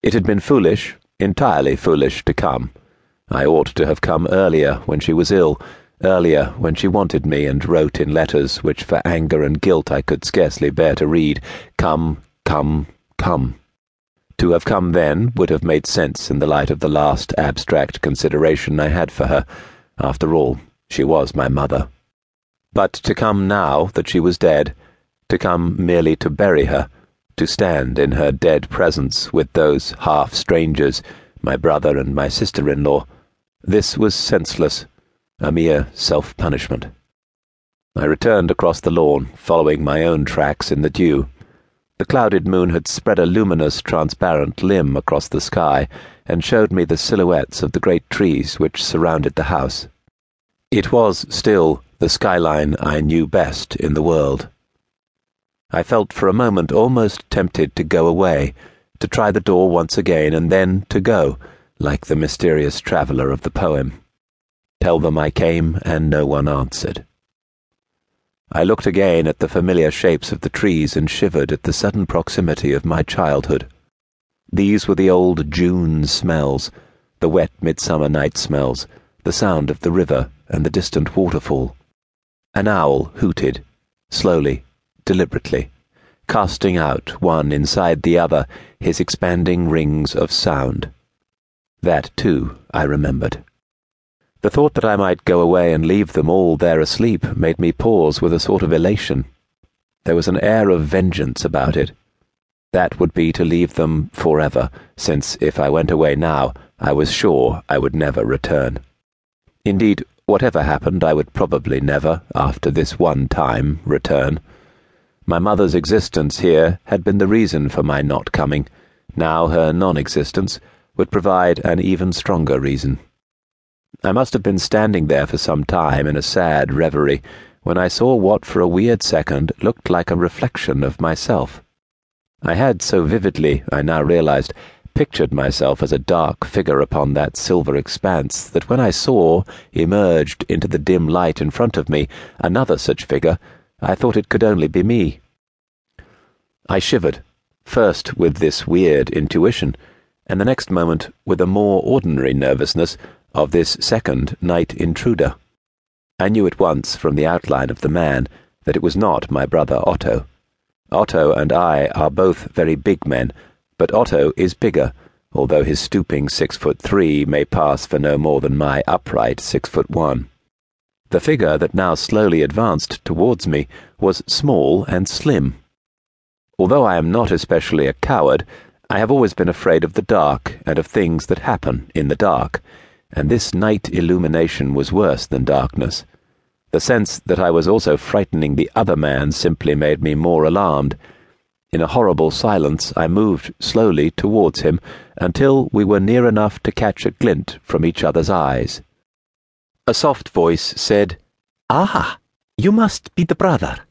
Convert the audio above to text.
It had been foolish, entirely foolish, to come. I ought to have come earlier when she was ill, earlier when she wanted me and wrote in letters which for anger and guilt I could scarcely bear to read, Come, come, come. To have come then would have made sense in the light of the last abstract consideration I had for her. After all, she was my mother. But to come now that she was dead, to come merely to bury her, to stand in her dead presence with those half strangers, my brother and my sister in law, this was senseless, a mere self punishment. I returned across the lawn, following my own tracks in the dew. The clouded moon had spread a luminous, transparent limb across the sky and showed me the silhouettes of the great trees which surrounded the house. It was still the skyline I knew best in the world. I felt for a moment almost tempted to go away, to try the door once again, and then to go, like the mysterious traveller of the poem. Tell them I came, and no one answered. I looked again at the familiar shapes of the trees and shivered at the sudden proximity of my childhood. These were the old June smells, the wet midsummer night smells, the sound of the river and the distant waterfall. An owl hooted, slowly deliberately, casting out, one inside the other, his expanding rings of sound. That, too, I remembered. The thought that I might go away and leave them all there asleep made me pause with a sort of elation. There was an air of vengeance about it. That would be to leave them forever, since if I went away now, I was sure I would never return. Indeed, whatever happened, I would probably never, after this one time, return. My mother's existence here had been the reason for my not coming. Now her non existence would provide an even stronger reason. I must have been standing there for some time in a sad reverie when I saw what for a weird second looked like a reflection of myself. I had so vividly, I now realized, pictured myself as a dark figure upon that silver expanse that when I saw, emerged into the dim light in front of me, another such figure, I thought it could only be me. I shivered, first with this weird intuition, and the next moment with a more ordinary nervousness of this second night intruder. I knew at once from the outline of the man that it was not my brother Otto. Otto and I are both very big men, but Otto is bigger, although his stooping six foot three may pass for no more than my upright six foot one. The figure that now slowly advanced towards me was small and slim. Although I am not especially a coward, I have always been afraid of the dark and of things that happen in the dark, and this night illumination was worse than darkness. The sense that I was also frightening the other man simply made me more alarmed. In a horrible silence, I moved slowly towards him until we were near enough to catch a glint from each other's eyes. A soft voice said, Ah, you must be the brother.